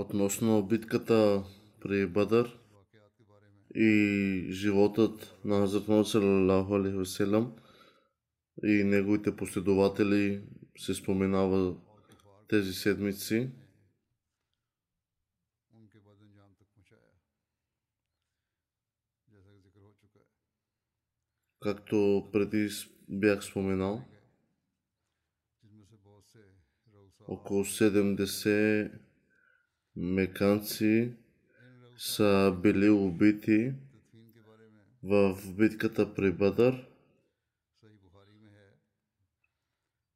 Относно битката при Бадър и животът на Хазрат Мухаммад и неговите последователи се споменава тези седмици. Както преди бях споменал, около 70 меканци са били убити в битката при Бадър.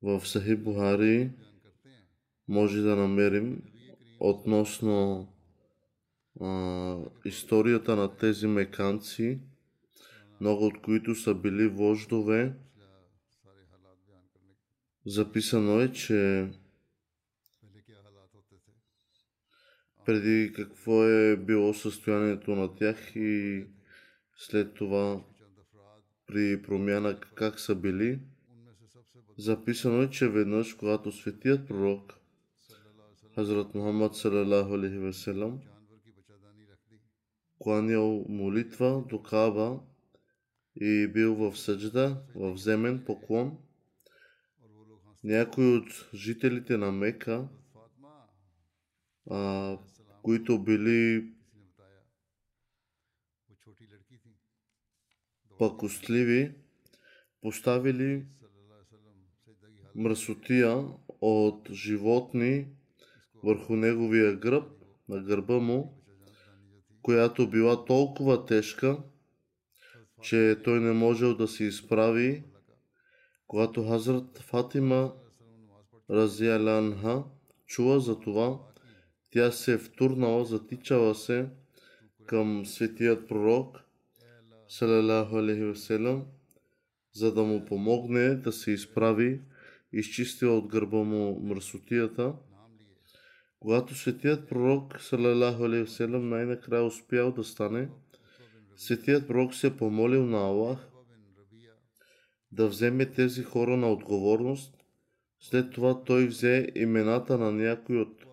В Сахи Бухари може да намерим относно а, историята на тези меканци, много от които са били вождове. Записано е, че преди какво е било състоянието на тях и след това при промяна как са били. Записано е, че веднъж, когато светият пророк Хазрат Мухаммад салалаху алейхи веселам кланял молитва до Каба и бил в съджда, в земен поклон. Някои от жителите на Мека, а, които били пакостливи, поставили мръсотия от животни върху неговия гръб, на гърба му, която била толкова тежка, че той не можел да се изправи, когато Хазрат Фатима Разиалянха чула за това, тя се е втурнала, затичала се към светият пророк, салалаху алейхи васелам, за да му помогне да се изправи, изчистила от гърба му мръсотията. Когато светият пророк, салалаху алейхи васелам, най-накрая успял да стане, светият пророк се помолил на Аллах да вземе тези хора на отговорност. След това той взе имената на някои от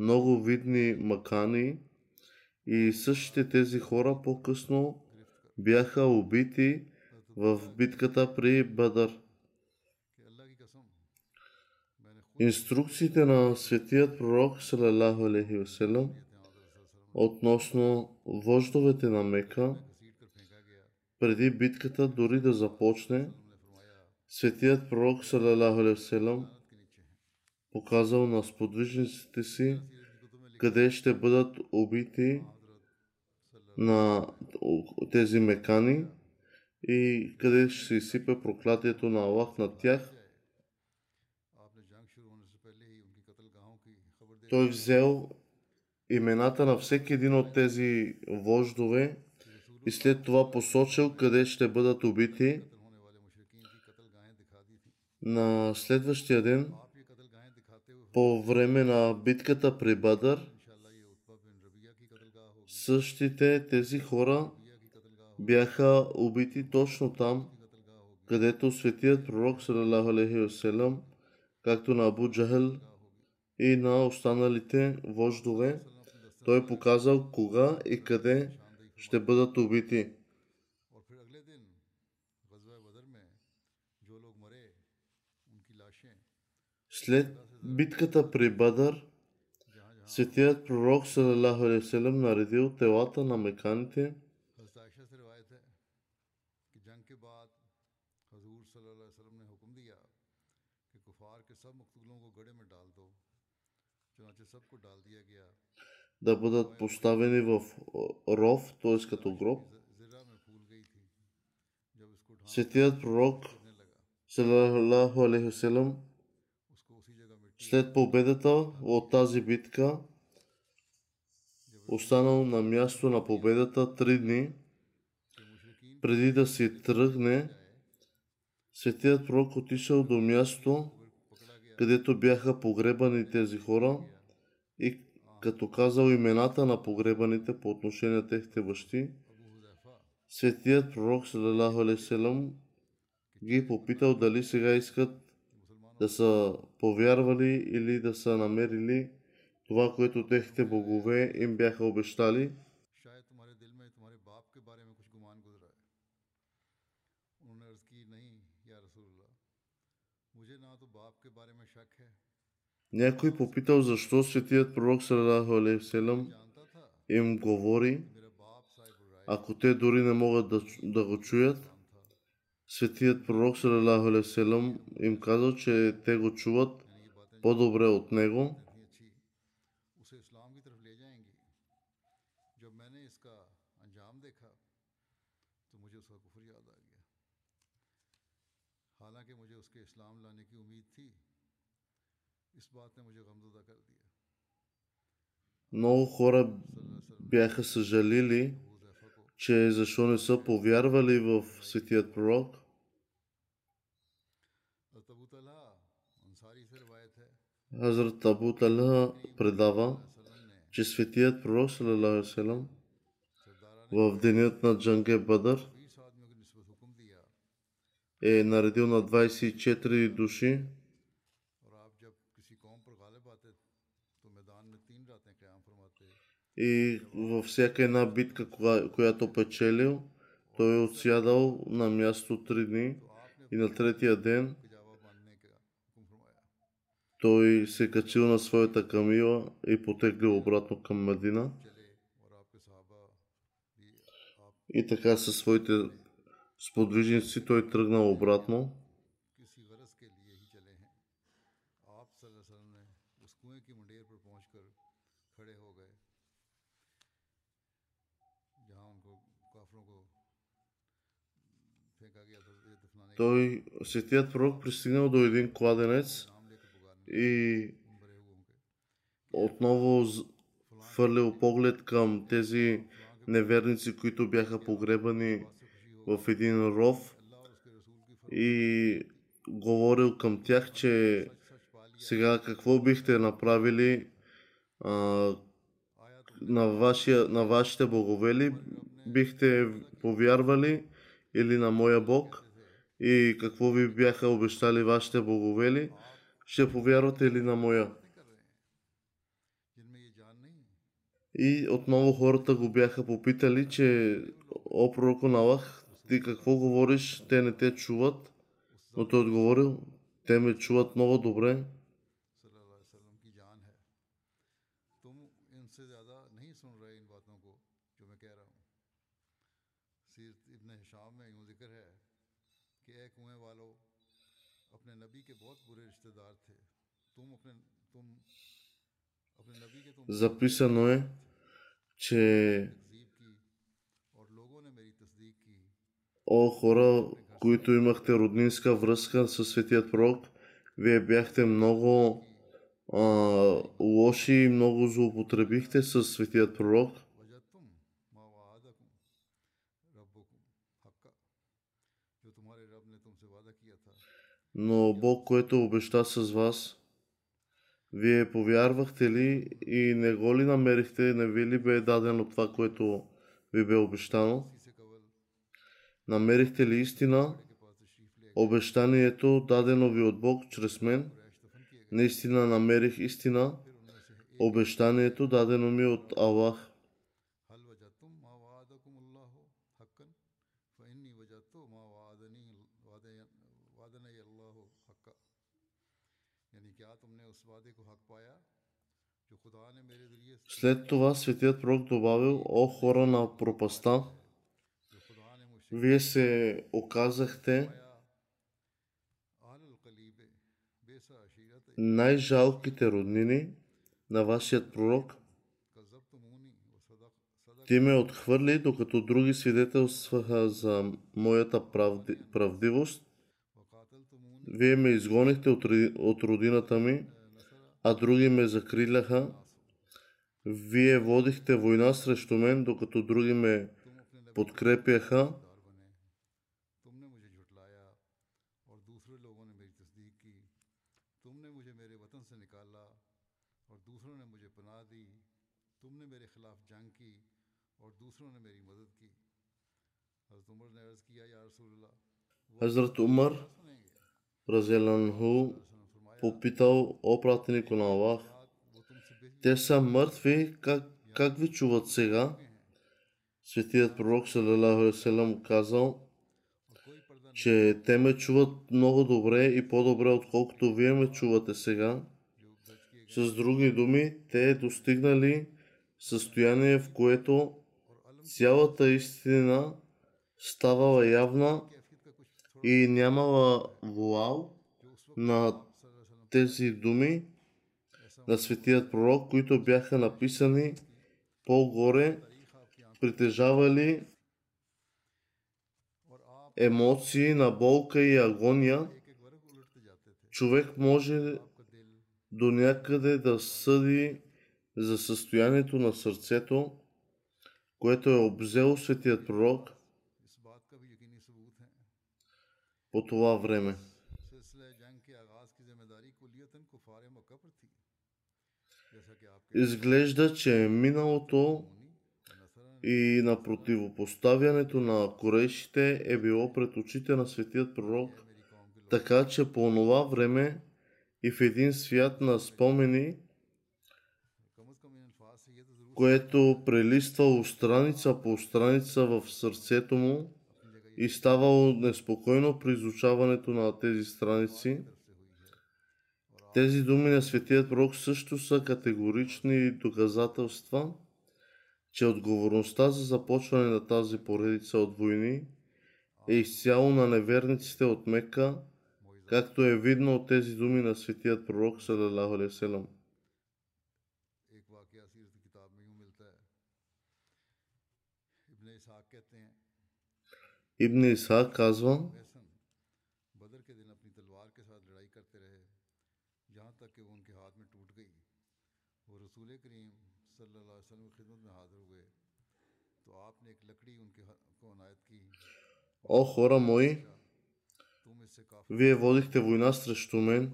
много видни макани и същите тези хора по-късно бяха убити в битката при Бадър. Инструкциите на светият пророк салалаху алейхи васелам относно вождовете на Мека преди битката дори да започне, светият пророк салалаху алейхи показал на сподвижниците си къде ще бъдат убити на тези мекани и къде ще се изсипе проклятието на Аллах над тях. Той взел имената на всеки един от тези вождове и след това посочил къде ще бъдат убити. На следващия ден, по време на битката при Бадър, същите тези хора бяха убити точно там, където светият пророк, وسلم, както на Абу Джахел и на останалите вождове, той показал кога и къде ще бъдат убити. След битката при Бадър, светият пророк Салалаху Алейхиселем наредил телата на меканите да бъдат поставени в ров, т.е. като гроб. Светият пророк Салалаху Алейхиселем след победата от тази битка, останал на място на победата три дни, преди да си тръгне, светият пророк отишъл до място, където бяха погребани тези хора и като казал имената на погребаните по отношение на техните бащи, светият пророк Салалаху ги попитал дали сега искат да са повярвали или да са намерили това, което техните богове им бяха обещали. Някой попитал защо светият пророк Салалаху им говори, ако те дори не могат да, да го чуят, Светият пророк Салалаху Селам им каза, че те го чуват по-добре от него. Много хора бяха съжалили, че защо не са повярвали в Светият пророк. Хазрат Абу Талха предава, че светият пророк салам, в денят на Джанге Бадър е наредил на 24 души и във всяка една битка, която печелил, той е отсядал на място 3 дни и на третия ден той се е качил на своята камила и потеглил обратно към Медина. И така със своите сподвижници той тръгнал обратно. Той, светият пророк, пристигнал до един кладенец – и отново хвърлил поглед към тези неверници, които бяха погребани в един ров и говорил към тях, че сега какво бихте направили а, на, вашия, на вашите боговели бихте повярвали или на моя Бог и какво ви бяха обещали вашите боговели ще повярвате ли на моя? И отново хората го бяха попитали, че о пророко на ти какво говориш, те не те чуват. Но той отговорил, те ме чуват много добре. Записано е, че О хора, които имахте роднинска връзка с Светият Пророк, вие бяхте много а, лоши и много злоупотребихте с Светият Пророк – но Бог, което обеща с вас, вие повярвахте ли и не го ли намерихте, не ви ли бе дадено това, което ви бе обещано? Намерихте ли истина, обещанието, дадено ви от Бог чрез мен? Наистина намерих истина, обещанието, дадено ми от Аллах След това светият пророк добавил, о хора на пропаста, вие се оказахте най-жалките роднини на вашият пророк. Ти ме отхвърли, докато други свидетелстваха за моята правди, правдивост. Вие ме изгонихте от, от родината ми, а други ме закриляха вие водихте война срещу мен, докато други ме подкрепяха. Хазрат Умар Разеланху попитал, о пратенику на Аллах, те са мъртви, как, как ви чуват сега? Светият пророк Салалаху казал, че те ме чуват много добре и по-добре, отколкото вие ме чувате сега. С други думи, те е достигнали състояние, в което цялата истина ставала явна и нямала вуал на тези думи, на светият пророк, които бяха написани по-горе, притежавали емоции на болка и агония, човек може до някъде да съди за състоянието на сърцето, което е обзел светият пророк по това време. Изглежда, че е миналото и на противопоставянето на корейшите е било пред очите на светият пророк, така че по това време и в един свят на спомени, което прелиствало страница по страница в сърцето му и ставало неспокойно при изучаването на тези страници, тези думи на светият пророк също са категорични доказателства, че отговорността за започване на тази поредица от войни е изцяло на неверниците от Мека, както е видно от тези думи на светият пророк салалаху алейхи ва салям. एक О, хора мои, вие водихте война срещу мен.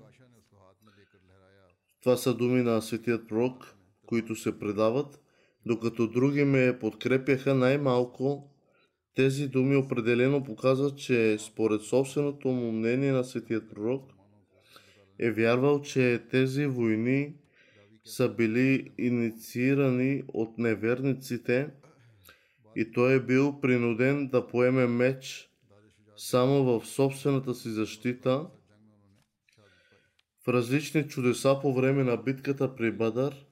Това са думи на светият пророк, които се предават. Докато други ме подкрепяха най-малко, тези думи определено показват, че според собственото му мнение на светият пророк е вярвал, че тези войни са били инициирани от неверниците – и той е бил принуден да поеме меч само в собствената си защита. В различни чудеса по време на битката при Бадър,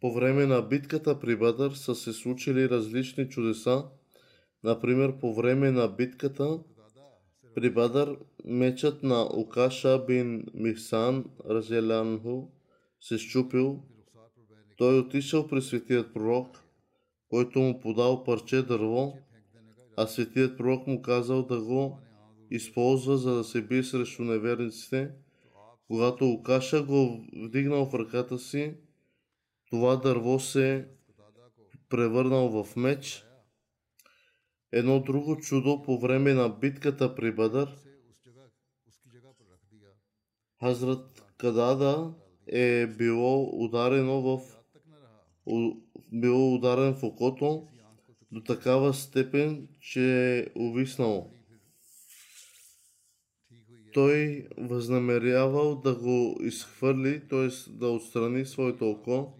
по време на битката при Бадър са се случили различни чудеса. Например, по време на битката при Бадър мечът на Окаша бин Михсан Разелянху се щупил. Той отишъл при светият пророк – който му подал парче дърво, а светият пророк му казал да го използва, за да се бие срещу неверниците. Когато Лукаша го вдигнал в ръката си, това дърво се превърнал в меч. Едно друго чудо по време на битката при Бадър. Хазрат Кадада е било ударено в бил ударен в окото до такава степен, че е увиснало. Той възнамерявал да го изхвърли, т.е. да отстрани своето око,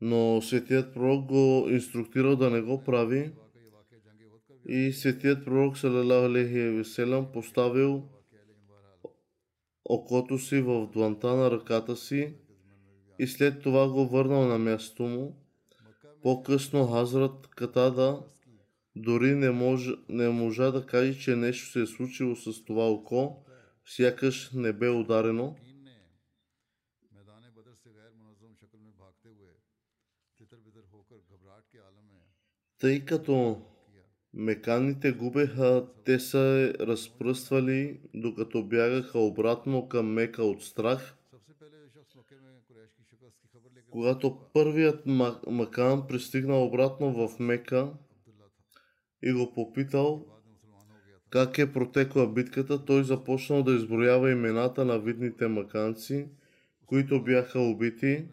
но светият пророк го инструктирал да не го прави и светият пророк Салалаху поставил окото си в дланта на ръката си и след това го върнал на мястото му. По-късно Хазрат Катада дори не, мож, не можа да каже, че нещо се е случило с това око, сякаш не бе ударено. Тъй като меканите губеха, те се разпръствали, докато бягаха обратно към Мека от страх, когато първият Макан пристигнал обратно в Мека и го попитал как е протекла битката, той започнал да изброява имената на видните маканци, които бяха убити.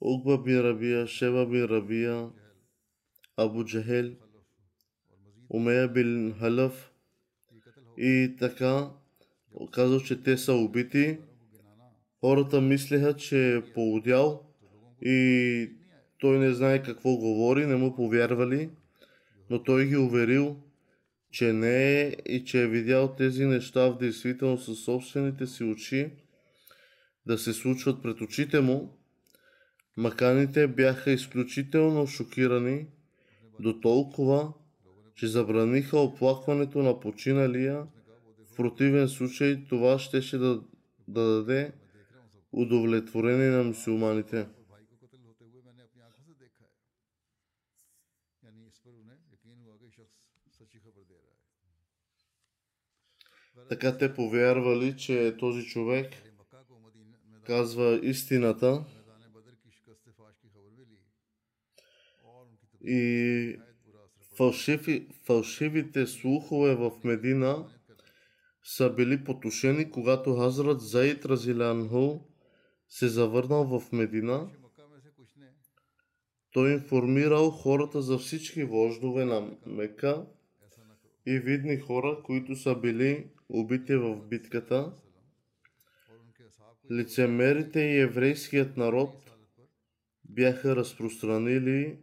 Угба бин Рабия, Шеба бин Рабия, Абу Джахел, Умея бин Халъв и така казал, че те са убити Хората мислеха, че е полудял и той не знае какво говори, не му повярвали, но той ги уверил, че не е и че е видял тези неща в действителност със собствените си очи да се случват пред очите му. Маканите бяха изключително шокирани до толкова, че забраниха оплакването на починалия. В противен случай това щеше да, да даде удовлетворение на мусулманите. Така те повярвали, че този човек казва истината и фалшиви, фалшивите слухове в Медина са били потушени, когато Хазрат Заид Разилянху се завърнал в Медина, той информирал хората за всички вождове на Мека и видни хора, които са били убити в битката. Лицемерите и еврейският народ бяха разпространили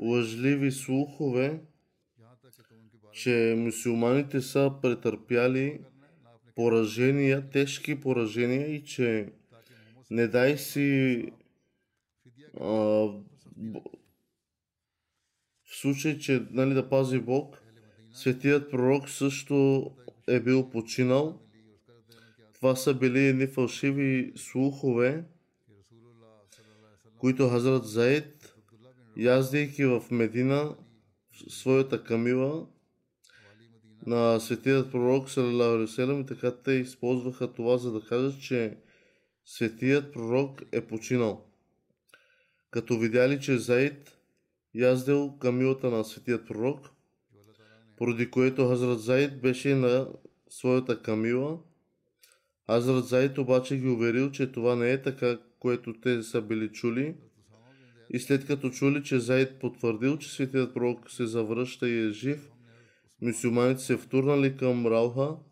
лъжливи слухове, че мусулманите са претърпяли поражения, тежки поражения и че не дай си а, в случай, че нали, да пази Бог, светият пророк също е бил починал. Това са били едни фалшиви слухове, които Хазрат Заид, яздейки в Медина, в своята камила, на светият пророк, салалаху и така те използваха това, за да кажат, че Светият пророк е починал. Като видяли, че Заид яздил камилата на светият пророк, поради което Хазрат Заид беше на своята камила, Хазрат Заид обаче ги уверил, че това не е така, което те са били чули. И след като чули, че Заид потвърдил, че светият пророк се завръща и е жив, мусулманите се втурнали към Рауха –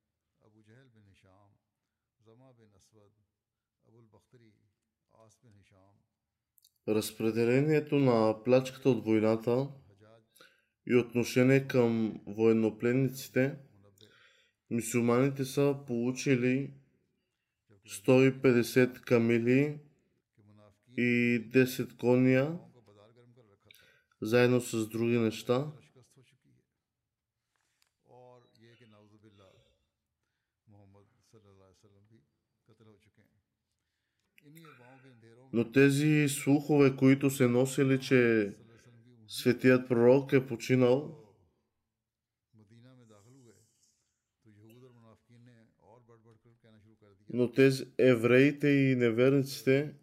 Abu Jahl bin Hisham, Zama bin Aswad, Abul Bakhtari, As bin Hisham. Разпределението на плячката от войната и отношение към военнопленниците, мисюманите са получили 150 камили и 10 кония, заедно с други неща. Но тези слухове, които се носили, че светият пророк е починал, но тези евреите и неверниците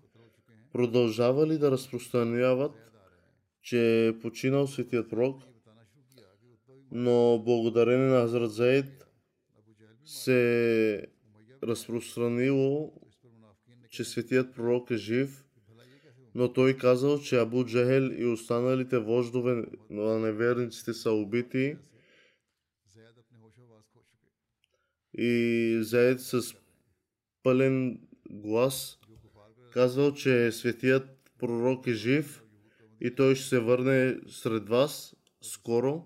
продължавали да разпространяват, че е починал светият пророк, но благодарение на Хазрат се разпространило че светият пророк е жив, но той казал, че Абу Джахел и останалите вождове на неверниците са убити и заед с пълен глас казал, че светият пророк е жив и той ще се върне сред вас скоро.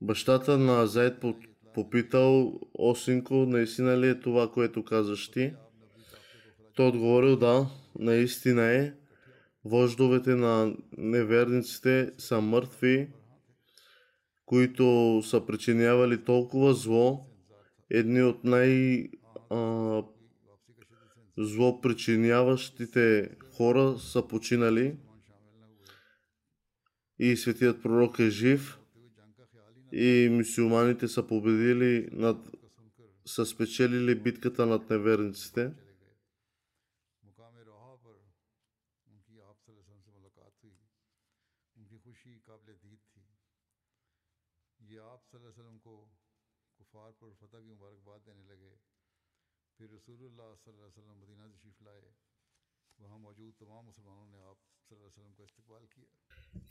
Бащата на Заед попитал, о синко, наистина ли е това, което казаш ти? Той отговорил, да, наистина е. Вождовете на неверниците са мъртви, които са причинявали толкова зло. Едни от най- злопричиняващите хора са починали и светият пророк е жив и мусулманите са победили над, са спечелили битката над неверниците. پھر رسول اللہ صلی اللہ علیہ وسلم مدینہ تشریف لائے وہاں موجود تمام مسلمانوں نے آپ صلی اللہ علیہ وسلم کا استقبال کیا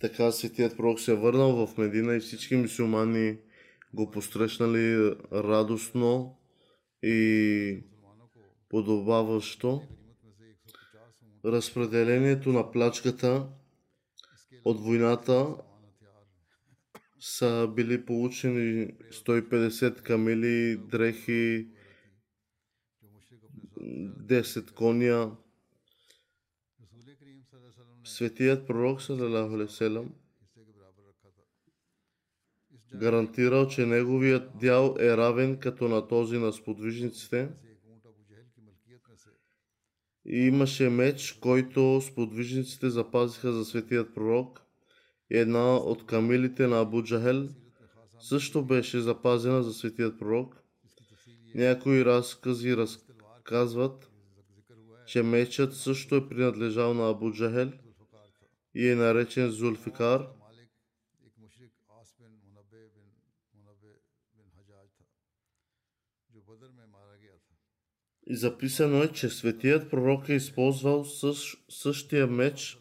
Така светият пророк се е върнал в Медина и всички мусулмани го посрещнали радостно и подобаващо. Разпределението на плачката от войната са били получени 150 камели, дрехи, 10 коня. Светият пророк Салалаху гарантирал, че неговият дял е равен като на този на сподвижниците. И имаше меч, който сподвижниците запазиха за светият пророк. Една от камилите на Абу Джахел също беше запазена за светият пророк. Някои разкази раз казват, че мечът също е принадлежал на Абу Джахел и е наречен Зулфикар. И записано е, че светият пророк е използвал същия меч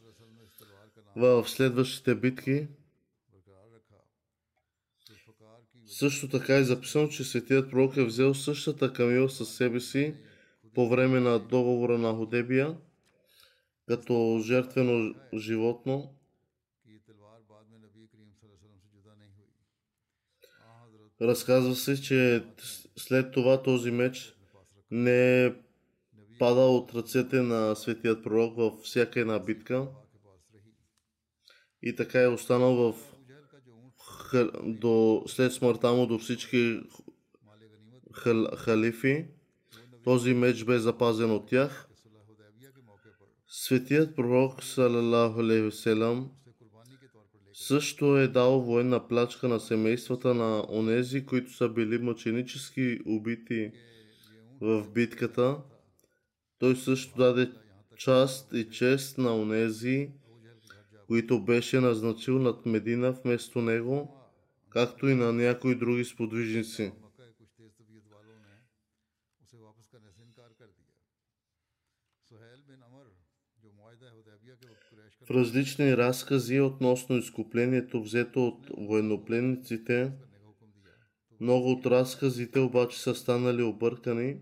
в следващите битки. Също така е записано, че светият пророк е взел същата камила със себе си по време на договора на Худебия като жертвено животно. Разказва се, че след това този меч не е пада от ръцете на светият пророк във всяка една битка и така е останал в до, след смъртта му до всички хал, халифи. Този меч бе запазен от тях. Светият пророк Салалаху също е дал военна плачка на семействата на онези, които са били мъченически убити в битката. Той също даде част и чест на онези, които беше назначил над Медина вместо него, както и на някои други сподвижници. в различни разкази относно изкуплението, взето от военнопленниците. Много от разказите обаче са станали объркани,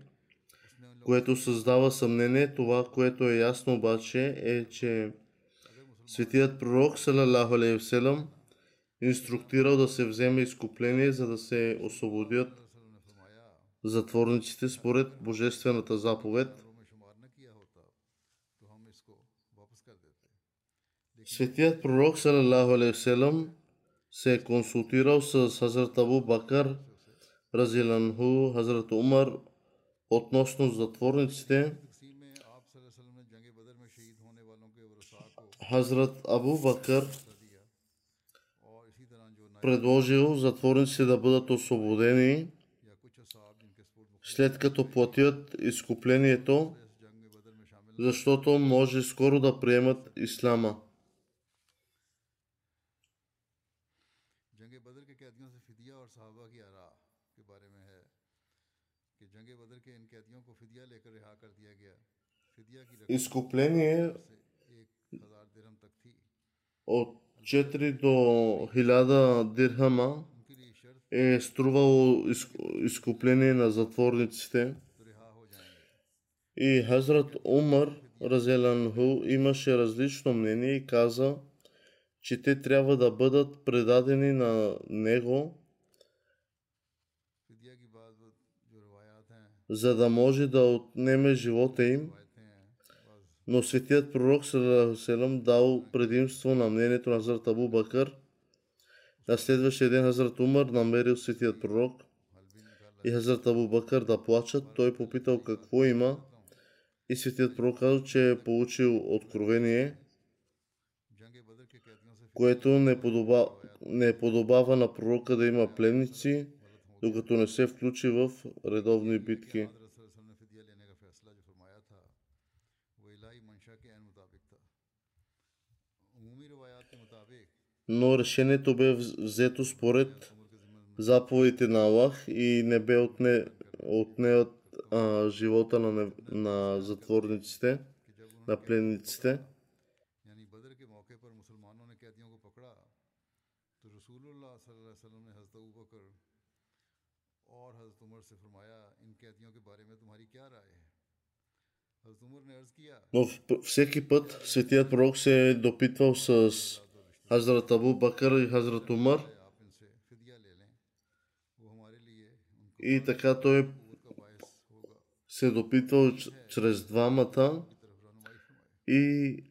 което създава съмнение. Това, което е ясно обаче е, че Светият пророк Салалаху Алейхиселам инструктирал да се вземе изкупление, за да се освободят затворниците според Божествената заповед – Светият пророк салалаху алейхиселам се е консултирал с Хазрат Абу Бакар, Разиланху, Хазрат Умар относно затворниците. Хазрат Абу Бакар предложил затворниците да бъдат освободени след като платят изкуплението, защото може скоро да приемат ислама. جنگ بدر کے قیدیوں سے فدیہ اور صحابہ کی آرا کے بارے میں ہے کہ جنگ بدر کے ان قیدیوں کو فدیہ لے کر رہا کر دیا گیا فدیہ کی изкупление от 4 до 1000 дирхама е струвало изкупление на затворниците. И Хазрат Умар Разеланху имаше различно мнение и каза – че те трябва да бъдат предадени на него, за да може да отнеме живота им. Но светият пророк Селам дал предимство на мнението на Хазрат Абу Бакър. На следващия ден Хазрат Умар намерил светият пророк и Хазрат Абу Бакър да плачат. Той попитал какво има и светият пророк казал, че е получил откровение – което не, подоба, не подобава на пророка да има пленници, докато не се включи в редовни битки. Но решението бе взето според заповедите на Аллах и не бе отне, отнеят живота на, на затворниците, на пленниците. Но всеки път светият пророк се е допитвал с Хазрат Абу Бакър и Хазрат Умар. И така той се допитвал чрез двамата и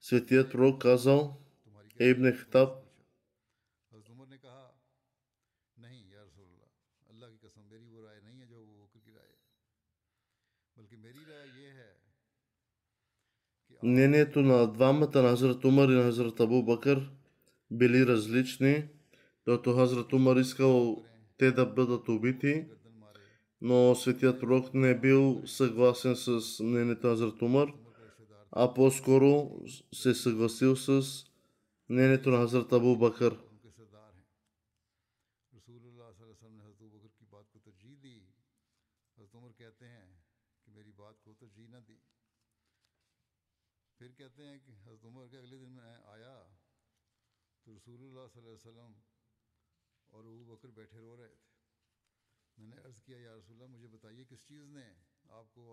светият пророк казал Ейбне Хтаб мнението на двамата на Хазрат Умар и на Хазрат Абу Бакър били различни, докато Хазрат Умар искал те да бъдат убити, но светият пророк не е бил съгласен с мнението на Хазрат Умар, а по-скоро се съгласил с мнението на Хазрат Абу Бакър.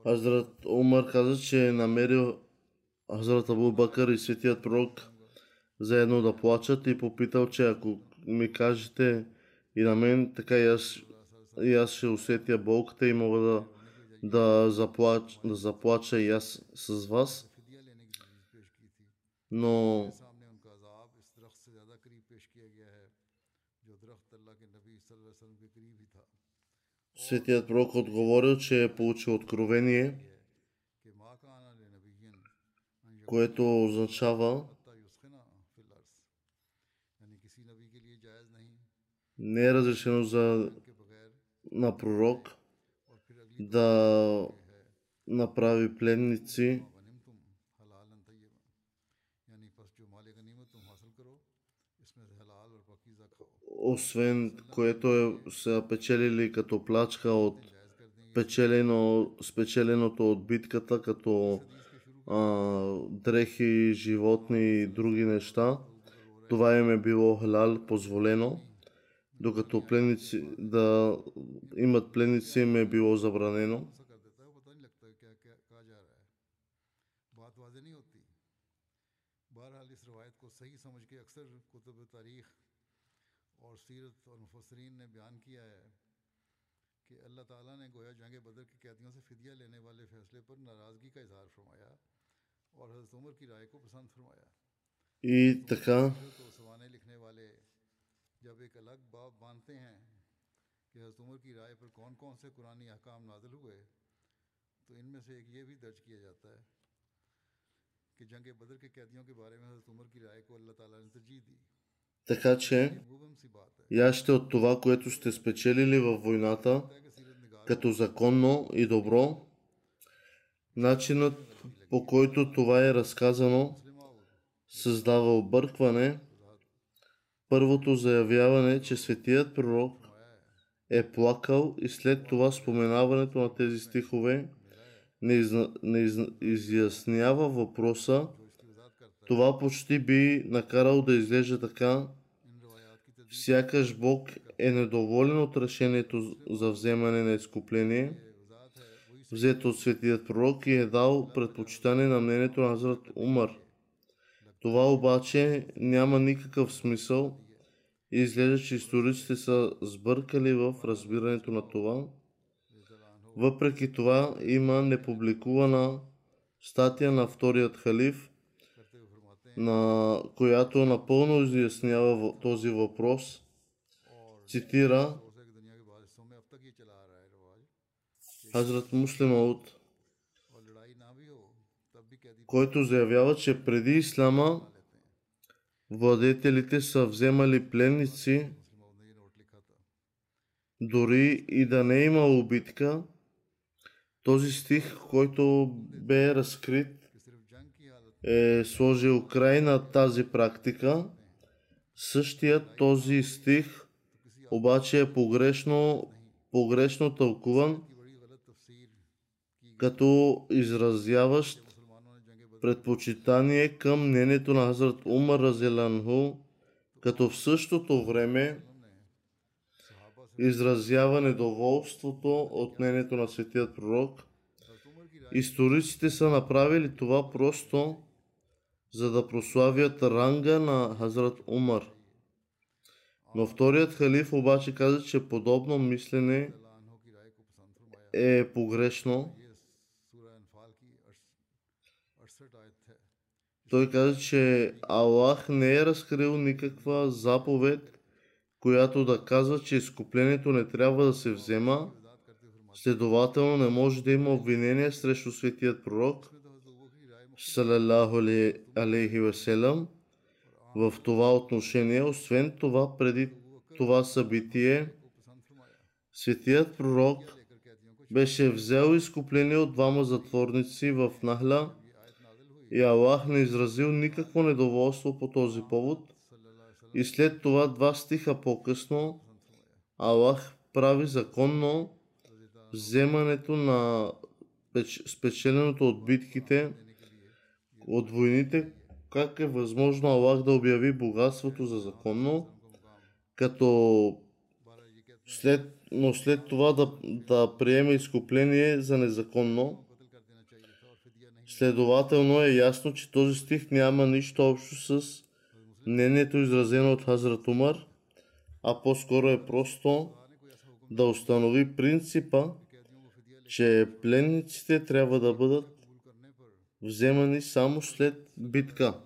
Хазрат Умар каза, че намерил Хазрат Абу Бакър и светият пророк заедно да плачат и попитал, че ако ми кажете и на мен, така и аз, и аз ще усетя болката и мога да, да, заплач, да заплача и аз с вас но Светият пророк отговорил, че е получил откровение, което означава, не е разрешено за, на пророк да направи пленници освен което е, са печелили като плачка от печелено, спечеленото от битката, като а, дрехи, животни и други неща. Това им е било хлял позволено, докато пленници, да имат пленници им е било забранено. بہرحال اس और सीरत और मुफसरीन ने बयान किया है कि अल्लाह ताला ने गोया जंग बदर की कैदियों से फिदिया लेने वाले फैसले पर नाराज़गी का इजहार फरमाया और हज़रत उमर की राय को पसंद फरमाया। तो सवाने लिखने वाले जब एक अलग बाब मानते हैं कि हज़रत उमर की राय पर कौन कौन से कुरानी अहकाम नाजल हुए तो इनमें से एक ये भी दर्ज किया जाता है कि जंग बदर के कैदियों के बारे में हज़रत उमर की राय को अल्लाह ताला ने तरजीह दी। яще от това, което сте спечелили във войната, като законно и добро. Начинът по който това е разказано създава объркване. Първото заявяване, че светият пророк е плакал и след това споменаването на тези стихове не, изна, не изна, изяснява въпроса. Това почти би накарал да изглежда така, Сякаш Бог е недоволен от решението за вземане на изкупление, взето от светият пророк и е дал предпочитане на мнението на Азрат Умар. Това обаче няма никакъв смисъл и изглежда, че историците са сбъркали в разбирането на това. Въпреки това има непубликувана статия на вторият халиф на която напълно изяснява този въпрос. Цитира Хазрат Муслима който заявява, че преди Ислама владетелите са вземали пленници, дори и да не е имало битка. Този стих, който бе разкрит е сложил край на тази практика. Същият този стих обаче е погрешно, погрешно тълкуван като изразяващ предпочитание към мнението на Хазрат Умар Разеланху, като в същото време изразява недоволството от мнението на светият пророк. Историците са направили това просто, за да прославят ранга на Хазрат Умар. Но вторият халиф обаче каза, че подобно мислене е погрешно. Той каза, че Аллах не е разкрил никаква заповед, която да казва, че изкуплението не трябва да се взема. Следователно не може да има обвинение срещу светият пророк салалаху алейхи веселам в това отношение. Освен това, преди това събитие, светият пророк беше взел изкупление от двама затворници в Нахла и Аллах не изразил никакво недоволство по този повод. И след това, два стиха по-късно, Аллах прави законно вземането на спечеленото от битките – от войните, как е възможно Аллах да обяви богатството за законно, като след, но след това да, да приеме изкупление за незаконно. Следователно е ясно, че този стих няма нищо общо с мнението изразено от Хазрат Умар, а по-скоро е просто да установи принципа, че пленниците трябва да бъдат вземани само след битка.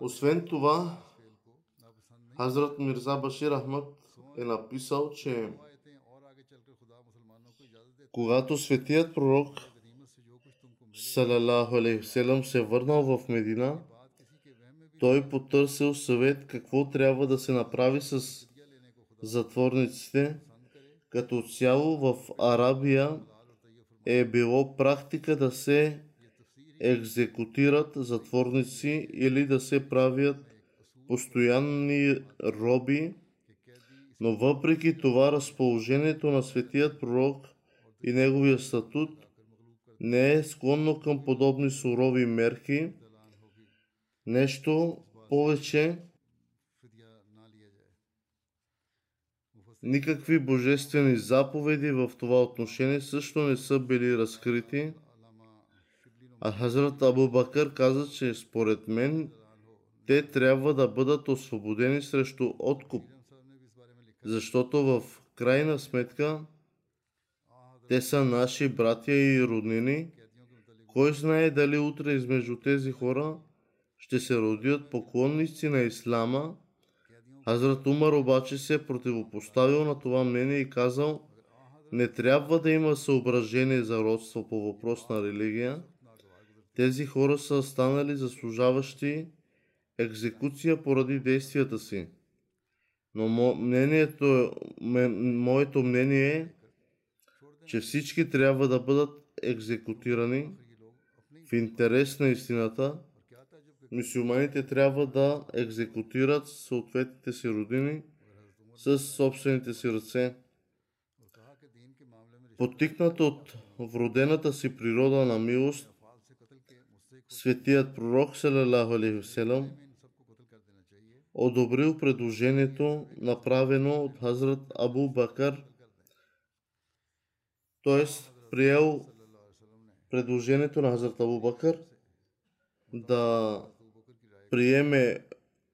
Освен това, Хазрат Мирза Башир Ахмад е написал, че когато светият пророк Салалаху се върнал в Медина, той потърсил съвет какво трябва да се направи с затворниците. Като цяло в Арабия е било практика да се екзекутират затворници или да се правят постоянни роби, но въпреки това разположението на светият пророк и неговия статут не е склонно към подобни сурови мерки – нещо повече, никакви божествени заповеди в това отношение също не са били разкрити. А Хазрат Абу Бакър каза, че според мен те трябва да бъдат освободени срещу откуп, защото в крайна сметка те са наши братя и роднини. Кой знае дали утре измежду тези хора ще се родят поклонници на Ислама. Хазрат Умар обаче се е противопоставил на това мнение и казал, не трябва да има съображение за родство по въпрос на религия. Тези хора са станали заслужаващи екзекуция поради действията си. Но мнението, ме, моето мнение е, че всички трябва да бъдат екзекутирани в интерес на истината. Мусулманите трябва да екзекутират съответните си родини с собствените си ръце. Потикнат от вродената си природа на милост, светият пророк Алейхиселам одобрил предложението, направено от Хазрат Абу Бакър, т.е. приел предложението на Хазрат Абу Бакър да приеме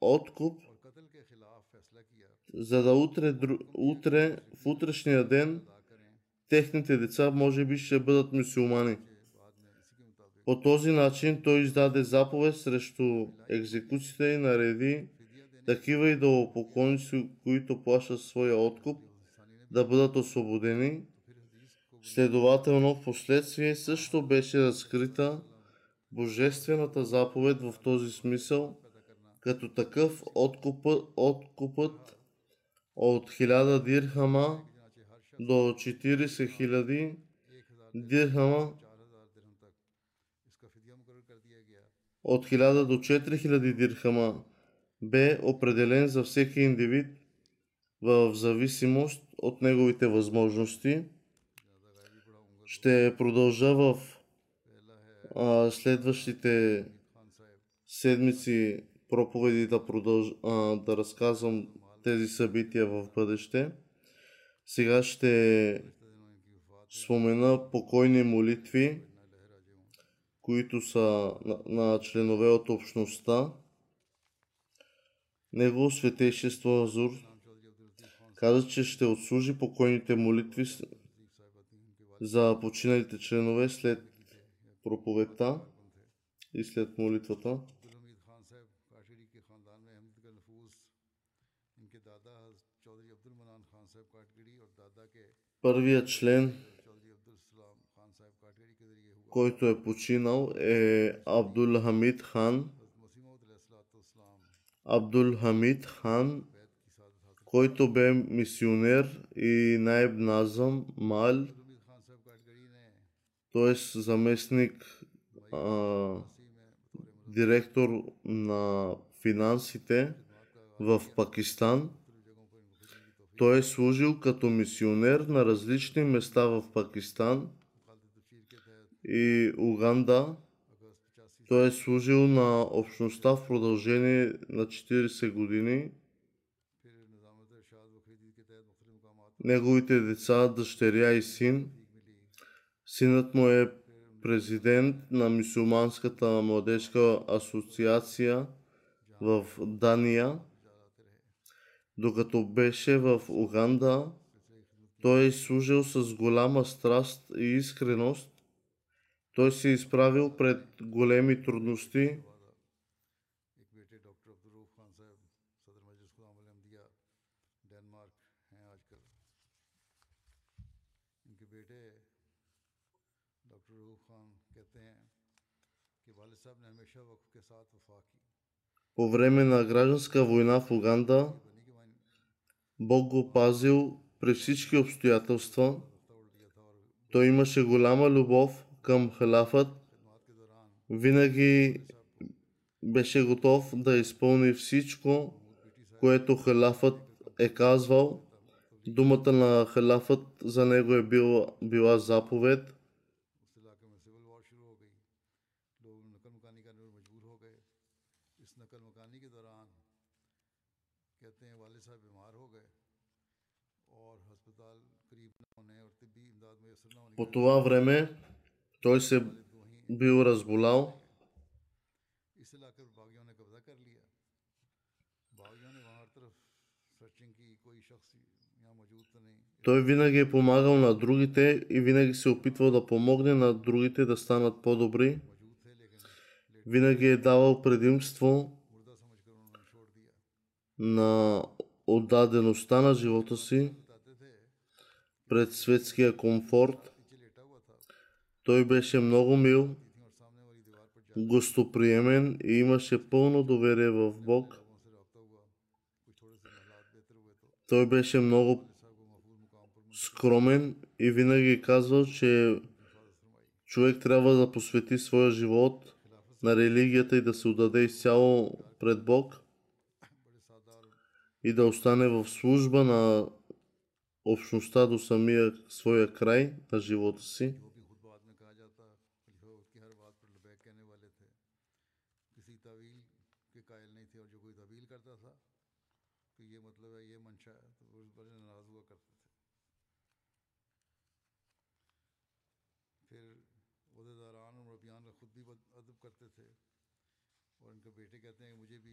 откуп, за да утре, утре в утрешния ден техните деца може би ще бъдат мусулмани. По този начин той издаде заповед срещу екзекуцията и нареди такива идолопоклонници, които плащат своя откуп, да бъдат освободени. Следователно, в последствие също беше разкрита божествената заповед в този смисъл, като такъв откупът, откупът от 1000 дирхама до 40 000 дирхама от 1000 до 4000 дирхама бе определен за всеки индивид в зависимост от неговите възможности. Ще продължа в а, следващите седмици проповеди да, продълж, а, да разказвам тези събития в бъдеще. Сега ще спомена покойни молитви, които са на, на членове от общността. Негово светейшество Азур каза, че ще отслужи покойните молитви за починалите членове след проповедта и след молитвата. Първият член, който е починал е Абдул Хамид хан, Абдул Хамид хан, който бе мисионер и Найб Назъм Мал, т.е. заместник а, директор на финансите в Пакистан. Той е служил като мисионер на различни места в Пакистан и Уганда. Той е служил на общността в продължение на 40 години. Неговите деца, дъщеря и син. Синът му е президент на Мисулманската младежка асоциация в Дания. Докато беше в Уганда, той е служил с голяма страст и искреност той се изправил пред големи трудности. По време на гражданска война в Уганда, Бог го пазил при всички обстоятелства. Той имаше голяма любов към халафът, винаги беше готов да изпълни всичко, което халафът е казвал. Думата на халафът за него е била, била заповед. По това време той се бил разболял Той винаги е помагал на другите и винаги се е опитвал да помогне на другите да станат по-добри. Винаги е давал предимство на отдадеността на живота си пред светския комфорт. Той беше много мил, гостоприемен и имаше пълно доверие в Бог. Той беше много скромен и винаги казвал, че човек трябва да посвети своя живот на религията и да се отдаде изцяло пред Бог и да остане в служба на общността до самия своя край на живота си.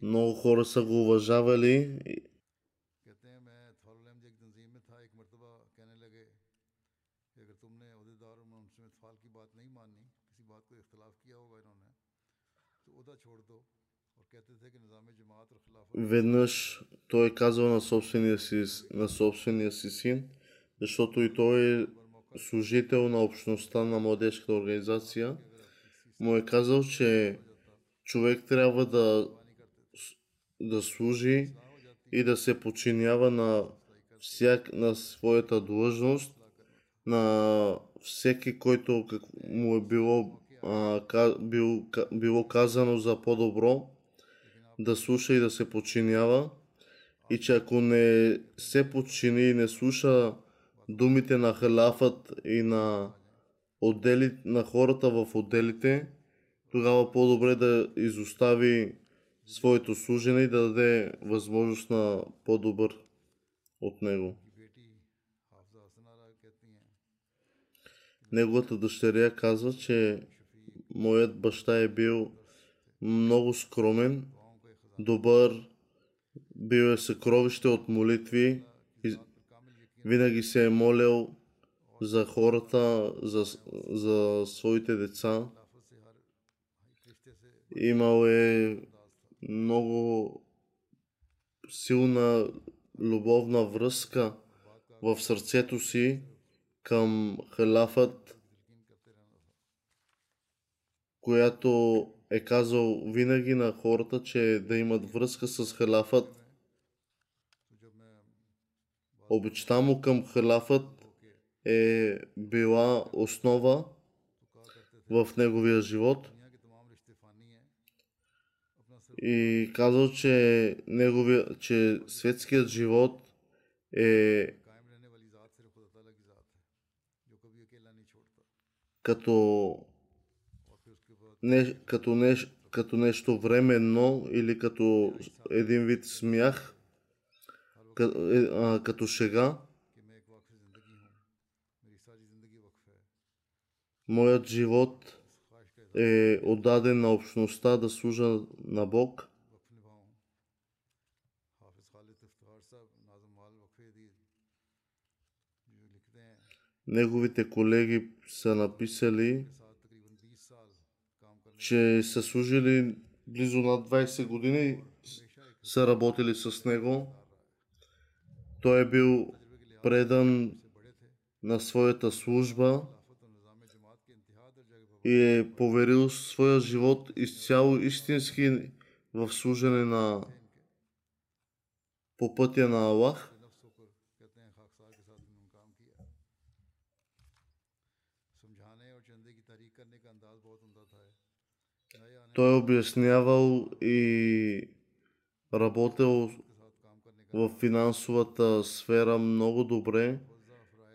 Много хора са го уважавали. Веднъж той е казал на собствения си, на собствения си син, защото и той е служител на общността на младежката организация, му е казал, че човек трябва да, да служи и да се подчинява на, всяк, на своята длъжност, на всеки, който как, му е било, а, ка, бил, ка, било казано за по-добро, да слуша и да се подчинява. И че ако не се подчини и не слуша думите на халафът и на, отдели, на хората в отделите, тогава по-добре да изостави своето служене и да даде възможност на по-добър от него. Неговата дъщеря казва, че моят баща е бил много скромен, добър, бил е съкровище от молитви, винаги се е молил за хората, за, за своите деца. Имал е много силна любовна връзка в сърцето си към халафът, която е казал винаги на хората, че е да имат връзка с халафът. Обичта му към халафът е била основа в неговия живот – и казал, че, негови, че светският живот е като, не, като, не, като нещо временно или като един вид смях, като, е, а, като шега. Моят живот е отдаден на общността да служа на Бог. Неговите колеги са написали, че са служили близо над 20 години, са работили с него. Той е бил предан на своята служба и е поверил своя живот изцяло истински в служене на по пътя на Аллах. Той е обяснявал и работил в финансовата сфера много добре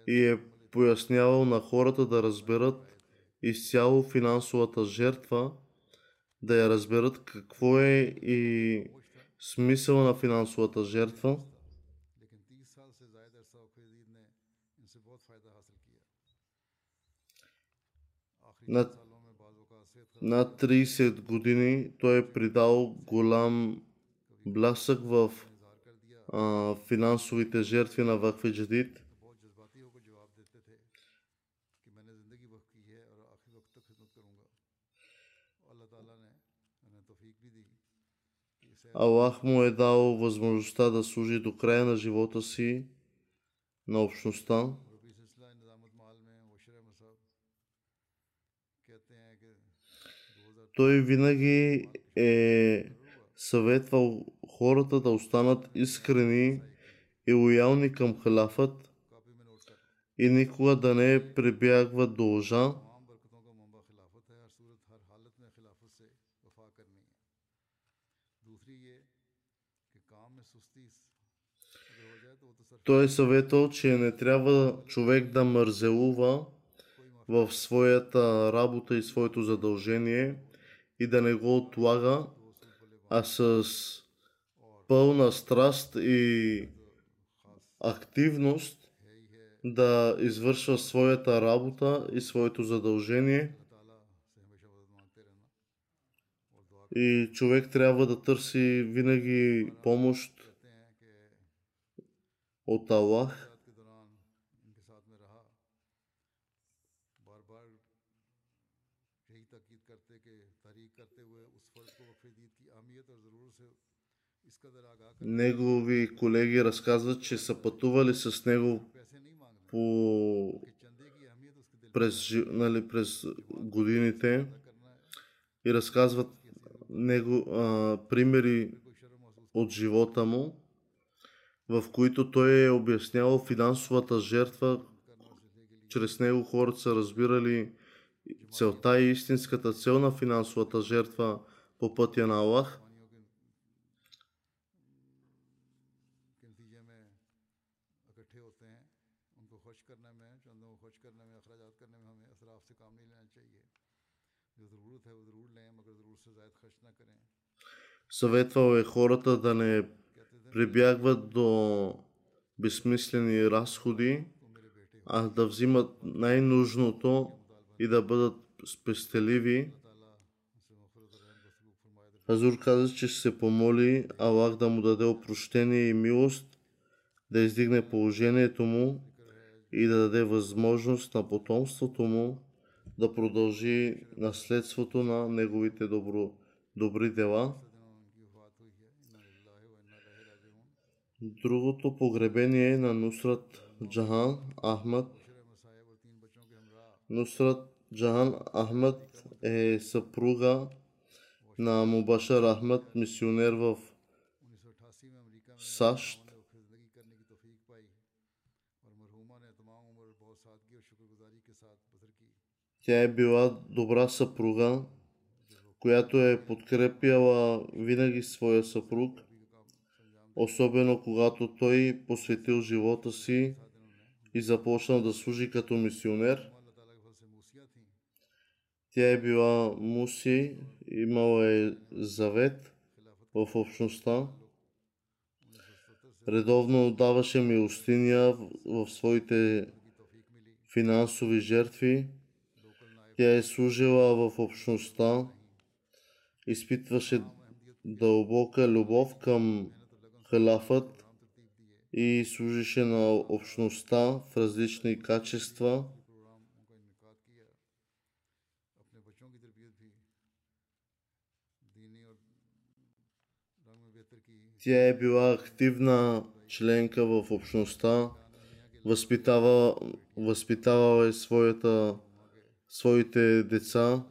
и е пояснявал на хората да разберат изцяло финансовата жертва, да я разберат какво е и смисъл на финансовата жертва. На, на 30 години той е придал голям блясък в а, финансовите жертви на Вакфи Джадид. Аллах му е дал възможността да служи до края на живота си на общността. Той винаги е съветвал хората да останат искрени и лоялни към халафът и никога да не прибягват до лъжа. Той е съветвал, че не трябва човек да мързелува в своята работа и своето задължение и да не го отлага, а с пълна страст и активност да извършва своята работа и своето задължение. И човек трябва да търси винаги помощ от Оталах Негови колеги разказват, че са пътували с него по... през, нали, през годините и разказват него, а, примери от живота му в които той е обяснявал финансовата жертва. Чрез него хората са разбирали целта и истинската цел на финансовата жертва по пътя на Аллах. Съветвал е хората да не прибягват до безсмислени разходи, а да взимат най-нужното и да бъдат спестеливи. Хазур каза, че ще се помоли Аллах да му даде опрощение и милост, да издигне положението му и да даде възможност на потомството му да продължи наследството на неговите добро, добри дела. Другото погребение е на Нусрат Джахан Ахмад. Нусрат Джахан Ахмад е съпруга на Мубашар Ахмад, мисионер в САЩ. Тя е била добра съпруга, която е подкрепяла винаги своя съпруг особено когато той посветил живота си и започна да служи като мисионер. Тя е била муси, имала е завет в общността. Редовно даваше милостиня в своите финансови жертви. Тя е служила в общността. Изпитваше дълбока любов към халафът и служеше на общността в различни качества. Тя е била активна членка в общността, възпитава, възпитавала е своята, своите деца.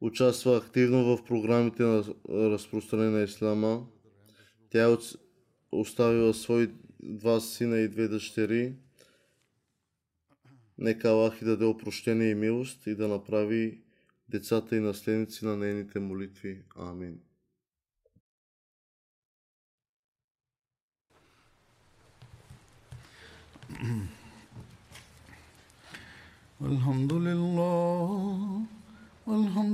участва активно в програмите на разпространение на ислама. Тя е оц- оставила свои два сина и две дъщери. Нека Аллах и даде опрощение и милост и да направи децата и наследници на нейните молитви. Амин. الحمد لله